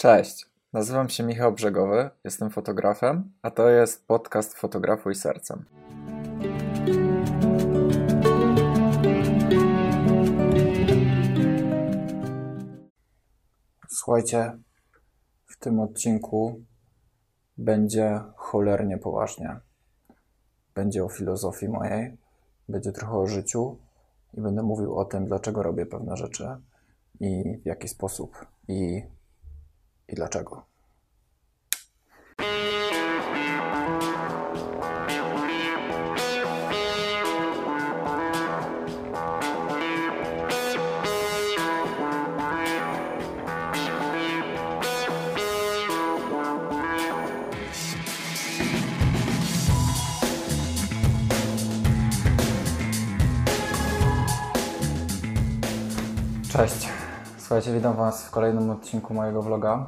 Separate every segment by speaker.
Speaker 1: Cześć, nazywam się Michał Brzegowy, jestem fotografem, a to jest podcast Fotografuj Sercem. Słuchajcie, w tym odcinku będzie cholernie poważnie. Będzie o filozofii mojej, będzie trochę o życiu i będę mówił o tym, dlaczego robię pewne rzeczy i w jaki sposób i, i dlaczego. Cześć. Słuchajcie, witam Was w kolejnym odcinku mojego vloga,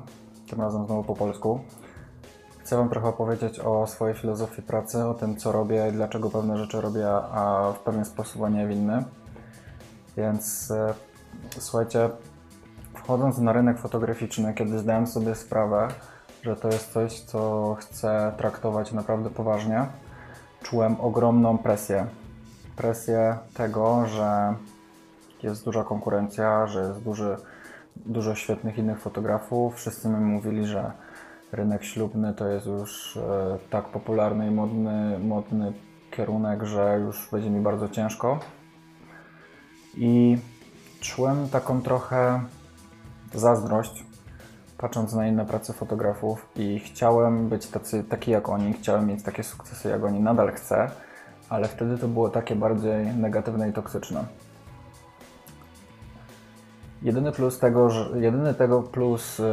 Speaker 1: tym razem znowu po polsku. Chcę Wam trochę opowiedzieć o swojej filozofii pracy, o tym, co robię i dlaczego pewne rzeczy robię, a w pewien sposób, a nie w inny. Więc e, słuchajcie, wchodząc na rynek fotograficzny, kiedy zdałem sobie sprawę, że to jest coś, co chcę traktować naprawdę poważnie, czułem ogromną presję. Presję tego, że jest duża konkurencja, że jest duży, dużo świetnych innych fotografów. Wszyscy mi mówili, że rynek ślubny to jest już e, tak popularny i modny, modny kierunek, że już będzie mi bardzo ciężko. I czułem taką trochę zazdrość, patrząc na inne prace fotografów i chciałem być tacy, taki jak oni, chciałem mieć takie sukcesy jak oni, nadal chcę, ale wtedy to było takie bardziej negatywne i toksyczne. Jedyny plus tego, że, jedyny tego plus y,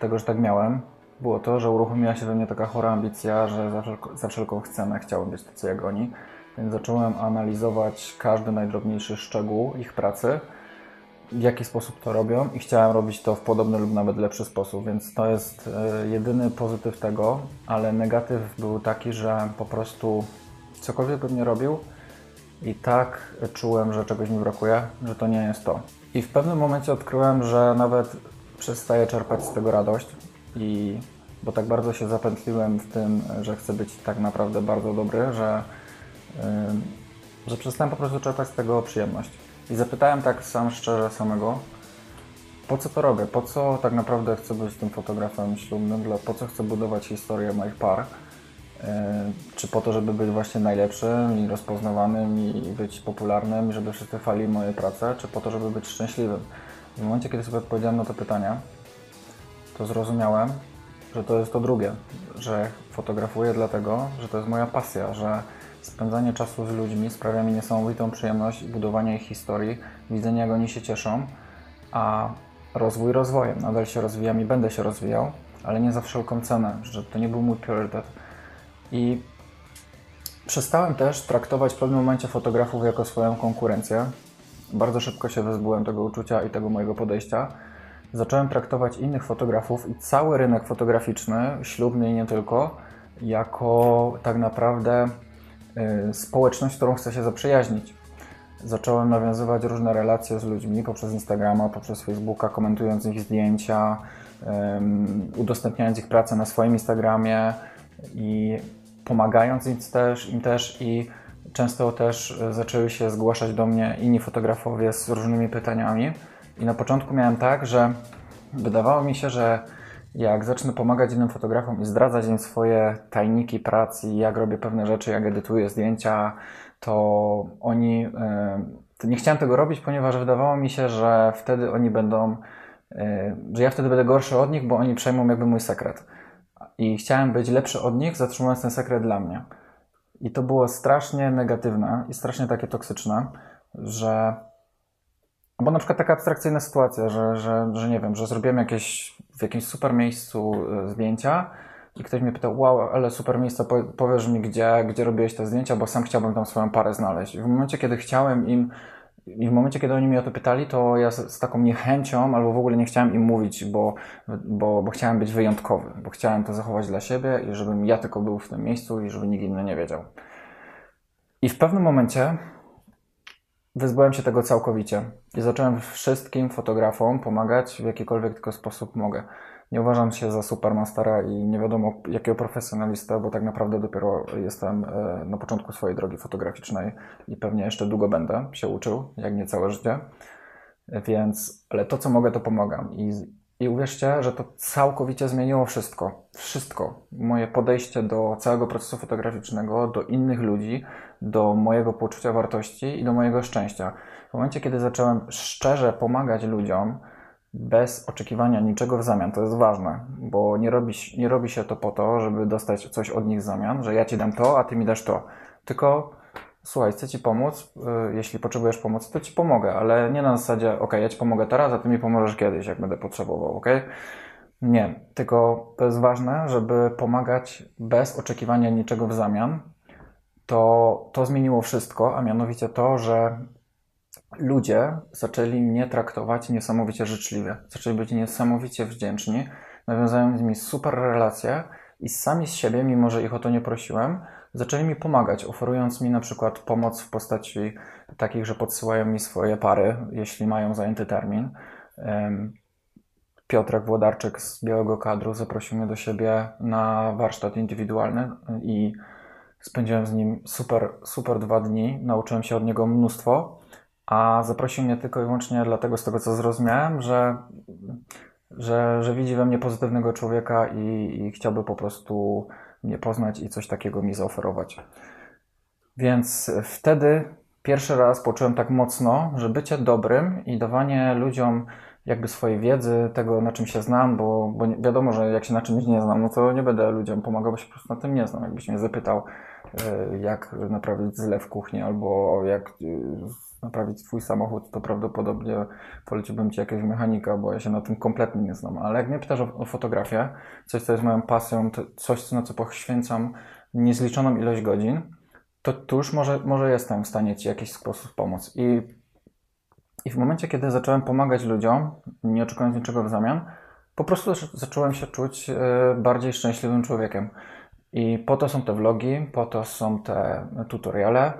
Speaker 1: tego, że tak miałem, było to, że uruchomiła się we mnie taka chora ambicja, że za, wszelko, za wszelką cenę chciałem być tacy jak oni. Więc zacząłem analizować każdy najdrobniejszy szczegół ich pracy, w jaki sposób to robią i chciałem robić to w podobny lub nawet lepszy sposób, więc to jest y, jedyny pozytyw tego, ale negatyw był taki, że po prostu cokolwiek bym nie robił i tak czułem, że czegoś mi brakuje, że to nie jest to. I w pewnym momencie odkryłem, że nawet przestaję czerpać z tego radość i bo tak bardzo się zapętliłem w tym, że chcę być tak naprawdę bardzo dobry, że, yy, że przestałem po prostu czerpać z tego przyjemność. I zapytałem tak sam szczerze samego, po co to robię? Po co tak naprawdę chcę być tym fotografem ślubnym? Po co chcę budować historię moich par? Czy po to, żeby być właśnie najlepszym i rozpoznawanym i być popularnym i żeby wszyscy chwalili moje prace, czy po to, żeby być szczęśliwym? W momencie, kiedy sobie odpowiedziałem na to pytanie, to zrozumiałem, że to jest to drugie, że fotografuję dlatego, że to jest moja pasja, że spędzanie czasu z ludźmi sprawia mi niesamowitą przyjemność i budowanie ich historii, widzenie jak oni się cieszą, a rozwój rozwojem. Nadal się rozwijam i będę się rozwijał, ale nie za wszelką cenę, że to nie był mój priorytet. I przestałem też traktować w pewnym momencie fotografów jako swoją konkurencję. Bardzo szybko się wyzbyłem tego uczucia i tego mojego podejścia. Zacząłem traktować innych fotografów i cały rynek fotograficzny, ślubny i nie tylko, jako tak naprawdę y, społeczność, którą chcę się zaprzyjaźnić. Zacząłem nawiązywać różne relacje z ludźmi poprzez Instagrama, poprzez Facebooka, komentując ich zdjęcia, udostępniając ich pracę na swoim Instagramie i pomagając im też, im też i często też e, zaczęły się zgłaszać do mnie inni fotografowie z różnymi pytaniami. I na początku miałem tak, że wydawało mi się, że jak zacznę pomagać innym fotografom i zdradzać im swoje tajniki pracy, jak robię pewne rzeczy, jak edytuję zdjęcia, to oni. E, nie chciałem tego robić, ponieważ wydawało mi się, że wtedy oni będą, e, że ja wtedy będę gorszy od nich, bo oni przejmą jakby mój sekret i chciałem być lepszy od nich, zatrzymując ten sekret dla mnie. I to było strasznie negatywne i strasznie takie toksyczne, że. Bo na przykład taka abstrakcyjna sytuacja, że, że, że nie wiem, że zrobiłem jakieś, w jakimś super miejscu e, zdjęcia i ktoś mnie pytał, wow, ale super miejsce, powiesz mi gdzie, gdzie robiłeś te zdjęcia, bo sam chciałbym tam swoją parę znaleźć. I w momencie, kiedy chciałem im i w momencie, kiedy oni mnie o to pytali, to ja z, z, taką niechęcią albo w ogóle nie chciałem im mówić, bo, bo, bo chciałem być wyjątkowy, bo chciałem to zachować dla siebie i żebym ja tylko był w tym miejscu i żeby nikt inny nie wiedział. I w pewnym momencie wyzbyłem się tego całkowicie i zacząłem wszystkim fotografom pomagać w jakikolwiek tylko sposób mogę. Nie uważam się za supermastera i nie wiadomo jakiego profesjonalista, bo tak naprawdę dopiero jestem e, na początku swojej drogi fotograficznej i pewnie jeszcze długo będę się uczył, jak nie całe życie. Więc, ale to co mogę, to pomagam. I, i uwierzcie, że to całkowicie zmieniło wszystko. Wszystko. Moje podejście do całego procesu fotograficznego, do innych ludzi, do mojego poczucia wartości i do mojego szczęścia. W momencie, kiedy zacząłem szczerze pomagać ludziom, bez oczekiwania niczego w zamian. To jest ważne, bo nie robi, nie robi się to po to, żeby dostać coś od nich w zamian, że ja ci dam to, a ty mi dasz to. Tylko słuchaj, chcę ci pomóc, y, jeśli potrzebujesz pomocy, to ci pomogę, ale nie na zasadzie, ok, ja ci pomogę teraz, a ty mi pomożesz kiedyś, jak będę potrzebował, ok? Nie, tylko to jest ważne, żeby pomagać bez oczekiwania niczego w zamian. To, to zmieniło wszystko, a mianowicie to, że ludzie zaczęli mnie traktować niesamowicie życzliwie, zaczęli być niesamowicie wdzięczni, nawiązają z nimi super relacje i sami z siebie, mimo że ich o to nie prosiłem, zaczęli mi pomagać, oferując mi na przykład pomoc w postaci takich, że podsyłają mi swoje pary, jeśli mają zajęty termin. Piotrek Włodarczyk z Białego Kadru zaprosił mnie do siebie na warsztat indywidualny i spędziłem z nim super, super dwa dni. Nauczyłem się od niego mnóstwo a zaprosił mnie tylko i wyłącznie dlatego, z tego co zrozumiałem, że, że, że widzi we mnie pozytywnego człowieka i, i chciałby po prostu mnie poznać i coś takiego mi zaoferować. Więc wtedy pierwszy raz poczułem tak mocno, że bycie dobrym i dawanie ludziom jakby swojej wiedzy, tego na czym się znam, bo, bo wiadomo, że jak się na czymś nie znam, no to nie będę ludziom pomagał, bo się po prostu na tym nie znam. Jakbyś mnie zapytał, jak naprawić zlew kuchni albo jak e, naprawić swój samochód, to prawdopodobnie poleciłbym Ci jakiegoś mechanika, bo ja się na tym kompletnie nie znam. Ale jak mnie pytasz o, o fotografię, coś, co jest moją pasją, coś, na co poświęcam niezliczoną ilość godzin, to, to już może, może jestem w stanie Ci w jakiś sposób pomóc. I, I w momencie, kiedy zacząłem pomagać ludziom, nie oczekując niczego w zamian, po prostu zacząłem się czuć e, bardziej szczęśliwym człowiekiem. I po to są te vlogi, po to są te tutoriale,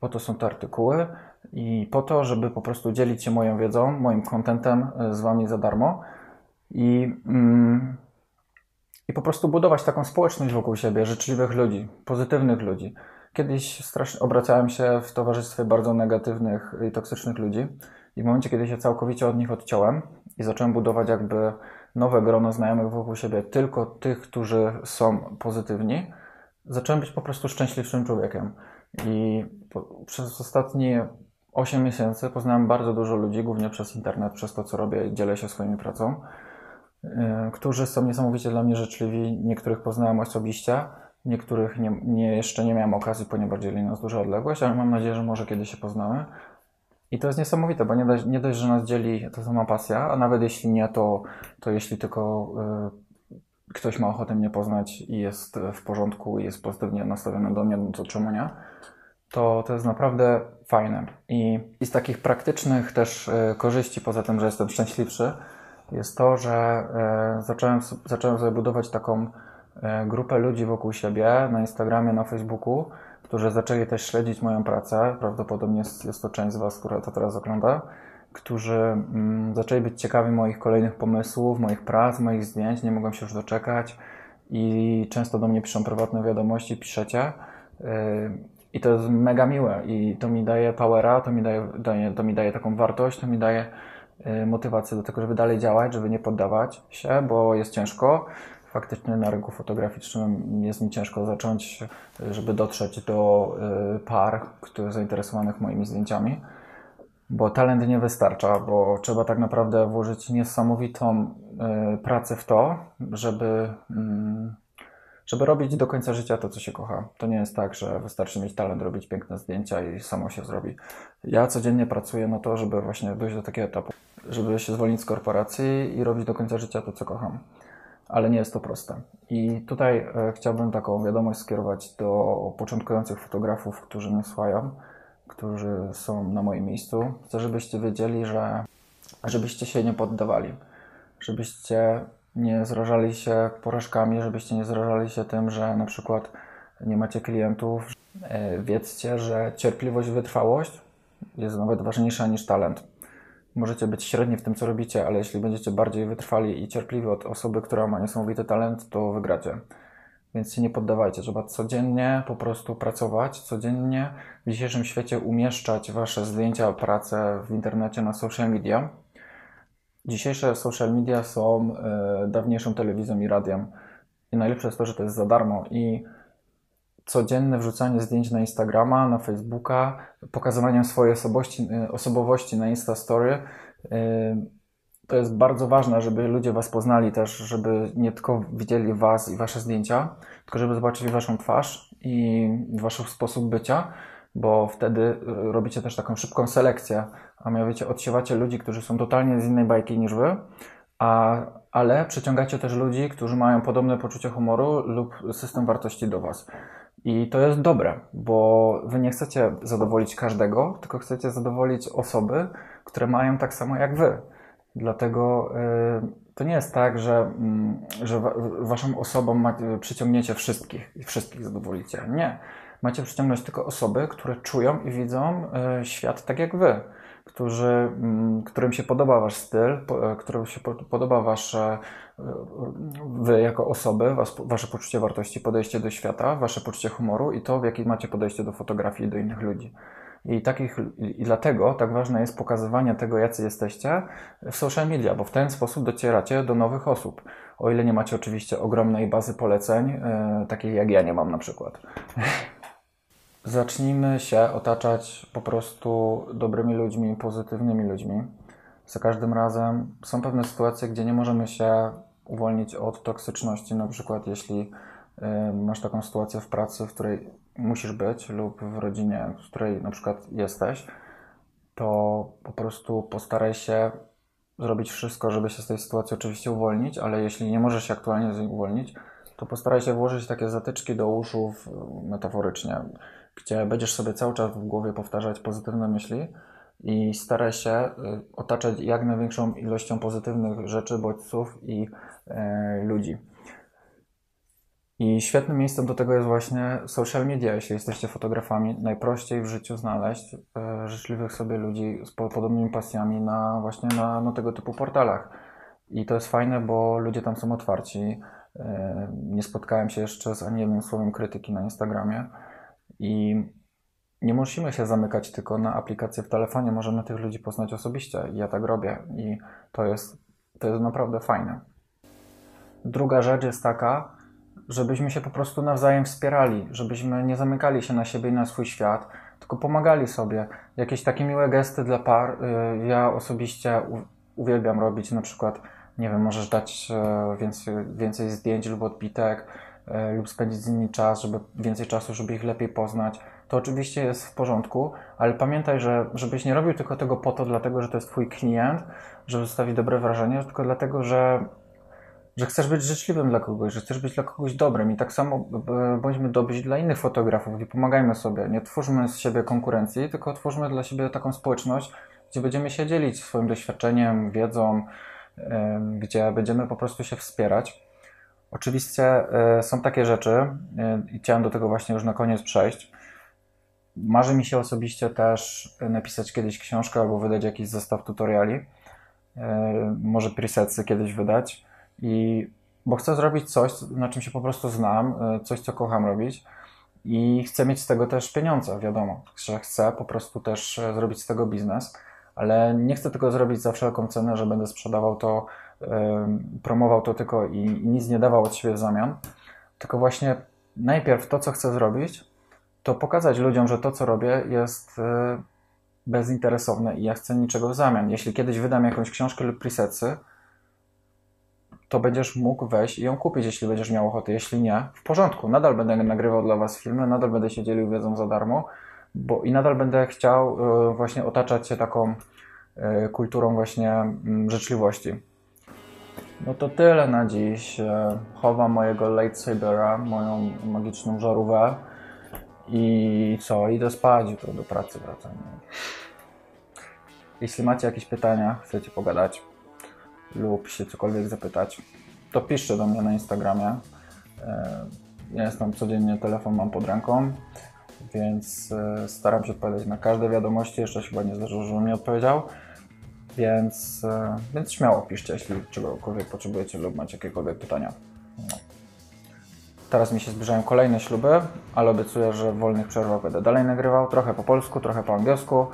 Speaker 1: po to są te artykuły, i po to, żeby po prostu dzielić się moją wiedzą, moim kontentem e, z Wami za darmo i, mm, i po prostu budować taką społeczność wokół siebie, życzliwych ludzi, pozytywnych ludzi. Kiedyś strasznie obracałem się w towarzystwie bardzo negatywnych i toksycznych ludzi i w momencie, kiedy się całkowicie od nich odciąłem i zacząłem budować jakby nowe grono znajomych wokół siebie, tylko tych, którzy są pozytywni, zacząłem być po prostu szczęśliwszym człowiekiem. I po, przez ostatnie 8 miesięcy poznałem bardzo dużo ludzi, głównie przez internet, przez to, co robię i dzielę się swoimi pracą, yy, którzy są niesamowicie dla mnie życzliwi. Niektórych poznałem osobiście, niektórych nie, nie, jeszcze nie miałem okazji, ponieważ dzieli nas duża odległość, ale mam nadzieję, że może kiedyś się poznamy. I to jest niesamowite, bo nie dość, nie dość, że nas dzieli ta sama pasja, a nawet jeśli nie, to, to jeśli tylko y, ktoś ma ochotę mnie poznać i jest w porządku i jest pozytywnie nastawiony do mnie, no to czemu nie? to, to jest naprawdę fajne. I, I z takich praktycznych też y, korzyści, poza tym, że jestem szczęśliwszy, jest to, że y, zacząłem, zacząłem sobie budować taką y, grupę ludzi wokół siebie na Instagramie, na Facebooku, którzy zaczęli też śledzić moją pracę. Prawdopodobnie jest, jest to część z Was, która to teraz ogląda, którzy mm, zaczęli być ciekawi moich kolejnych pomysłów, moich prac, moich zdjęć, nie mogą się już doczekać i często do mnie piszą prywatne wiadomości, piszecie. I to jest mega miłe i to mi daje powera, to mi daje, daje, to mi daje taką wartość, to mi daje y, motywację do tego, żeby dalej działać, żeby nie poddawać się, bo jest ciężko. Faktycznie na rynku fotograficznym jest mi ciężko zacząć, żeby dotrzeć do y, par, które zainteresowanych moimi zdjęciami, bo talent nie wystarcza, bo trzeba tak naprawdę włożyć niesamowitą y, pracę w to, żeby mm, żeby robić do końca życia to, co się kocha. To nie jest tak, że wystarczy mieć talent, robić piękne zdjęcia i samo się zrobi. Ja codziennie pracuję na to, żeby właśnie dojść do takiego etapu, żeby się zwolnić z korporacji i robić do końca życia to, co kocham. Ale nie jest to proste. I tutaj e, chciałbym taką wiadomość skierować do początkujących fotografów, którzy mnie słuchają, którzy są na moim miejscu. Chcę, żebyście wiedzieli, że żebyście się nie poddawali, żebyście nie zrażali się porażkami, żebyście nie zrażali się tym, że na przykład nie macie klientów. E, wiedzcie, że cierpliwość, wytrwałość jest nawet ważniejsza niż talent. Możecie być średni w tym, co robicie, ale jeśli będziecie bardziej wytrwali i cierpliwi od osoby, która ma niesamowity talent, to wygracie. Więc się nie poddawajcie. Trzeba codziennie po prostu pracować, codziennie w dzisiejszym świecie umieszczać wasze zdjęcia, pracę w internecie, na social media. Dzisiejsze social media są y, dawniejszą telewizją i radiem. I najlepsze jest to, że to jest za darmo. I codzienne wrzucanie zdjęć na Instagrama, na Facebooka, pokazywanie swojej osobowości, y, osobowości na Instastory. Y, to jest bardzo ważne, żeby ludzie Was poznali też, żeby nie tylko widzieli Was i Wasze zdjęcia, tylko żeby zobaczyli Waszą twarz i Wasz sposób bycia, bo wtedy y, robicie też taką szybką selekcję, a mianowicie odsiewacie ludzi, którzy są totalnie z innej bajki niż Wy, a, ale przyciągacie też ludzi, którzy mają podobne poczucie humoru lub system wartości do Was. I to jest dobre, bo wy nie chcecie zadowolić każdego, tylko chcecie zadowolić osoby, które mają tak samo jak wy. Dlatego y, to nie jest tak, że, mm, że waszą osobą przyciągniecie wszystkich i wszystkich zadowolicie. Nie. Macie przyciągnąć tylko osoby, które czują i widzą y, świat tak jak wy którzy, mm, którym się podoba Wasz styl, którym się podoba Wasze, Wy jako osoby, Wasze poczucie wartości, podejście do świata, Wasze poczucie humoru i to, w jakim macie podejście do fotografii i do innych ludzi. I, takich, I dlatego tak ważne jest pokazywanie tego, jacy jesteście w social media, bo w ten sposób docieracie do nowych osób. O ile nie macie oczywiście ogromnej bazy poleceń, yy, takiej jak ja nie mam na przykład. Zacznijmy się otaczać po prostu dobrymi ludźmi, pozytywnymi ludźmi. Za każdym razem są pewne sytuacje, gdzie nie możemy się uwolnić od toksyczności, na przykład jeśli y, masz taką sytuację w pracy, w której musisz być lub w rodzinie, w której na przykład jesteś, to po prostu postaraj się zrobić wszystko, żeby się z tej sytuacji oczywiście uwolnić, ale jeśli nie możesz się aktualnie z niej uwolnić, to postaraj się włożyć takie zatyczki do uszu metaforycznie gdzie będziesz sobie cały czas w głowie powtarzać pozytywne myśli i staraj się y, otaczać jak największą ilością pozytywnych rzeczy, bodźców i e, ludzi. I świetnym miejscem do tego jest właśnie social media. Jeśli jesteście fotografami, najprościej w życiu znaleźć e, życzliwych sobie ludzi z podobnymi pasjami na właśnie na, na tego typu portalach. I to jest fajne, bo ludzie tam są otwarci. Nie spotkałem się jeszcze z ani jednym słowem krytyki na Instagramie. I nie musimy się zamykać tylko na aplikację w telefonie, możemy tych ludzi poznać osobiście. Ja tak robię i to jest, to jest naprawdę fajne. Druga rzecz jest taka, żebyśmy się po prostu nawzajem wspierali, żebyśmy nie zamykali się na siebie i na swój świat, tylko pomagali sobie. Jakieś takie miłe gesty dla par. Y, ja osobiście uwielbiam robić na przykład, nie wiem, możesz dać e, więcej, więcej zdjęć lub odbitek, E, lub spędzić z nimi czas, żeby więcej czasu, żeby ich lepiej poznać, to oczywiście jest w porządku, ale pamiętaj, że żebyś nie robił tylko tego po to, dlatego że to jest Twój klient, żeby zostawić dobre wrażenie, tylko dlatego, że, że chcesz być życzliwym dla kogoś, że chcesz być dla kogoś dobrym i tak samo bądźmy dobrzy dla innych fotografów i pomagajmy sobie. Nie twórzmy z siebie konkurencji, tylko twórzmy dla siebie taką społeczność, gdzie będziemy się dzielić swoim doświadczeniem, wiedzą, gdzie będziemy po prostu się wspierać. Oczywiście e, są takie rzeczy e, i chciałem do tego właśnie już na koniec przejść. Marzy mi się osobiście też napisać kiedyś książkę albo wydać jakiś zestaw tutoriali. E, może presetsy kiedyś wydać. I bo chcę zrobić coś, na czym się po prostu znam, coś, co kocham robić i chcę mieć z tego też pieniądze, wiadomo, że chcę po prostu też zrobić z tego biznes, ale nie chcę tego zrobić za wszelką cenę, że będę sprzedawał to promował to tylko i nic nie dawał od siebie w zamian, tylko właśnie najpierw to, co chcę zrobić, to pokazać ludziom, że to, co robię, jest e, bezinteresowne i ja chcę niczego w zamian. Jeśli kiedyś wydam jakąś książkę lub presetsy, to będziesz mógł wejść i ją kupić, jeśli będziesz miał ochotę. Jeśli nie, w porządku. Nadal będę nagrywał dla Was filmy, nadal będę się dzielił wiedzą za darmo, bo i nadal będę chciał e, właśnie otaczać się taką e, kulturą właśnie mm, życzliwości. No to tyle na dziś. Chowam mojego lightsabera, moją magiczną żarówkę i co? Idę spać, jutro do pracy wracam. Jeśli macie jakieś pytania, chcecie pogadać lub się cokolwiek zapytać, to piszcie do mnie na Instagramie. E, ja jestem codziennie, telefon mam pod ręką, więc e, staram się odpowiadać na każde wiadomości. Jeszcze się chyba nie zdarzyło, żebym mi odpowiedział. Więc, e, więc śmiało piszcie, jeśli czegokolwiek potrzebujecie lub macie jakiekolwiek pytania. Teraz mi się zbliżają kolejne śluby, ale obiecuję, że w wolnych przerwach będę dalej nagrywał, trochę po polsku, trochę po angielsku.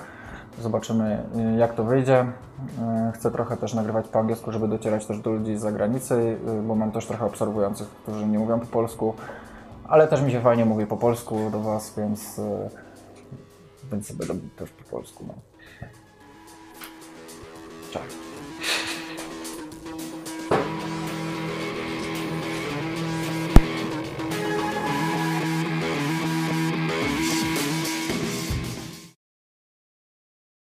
Speaker 1: Zobaczymy y, jak to wyjdzie. Y, Chcę trochę też nagrywać po angielsku, żeby docierać też do ludzi z zagranicy, y, bo mam też trochę obserwujących, którzy nie mówią po polsku, ale też mi się fajnie mówi po polsku do Was, więc, więc będę też po polsku. No. Cześć.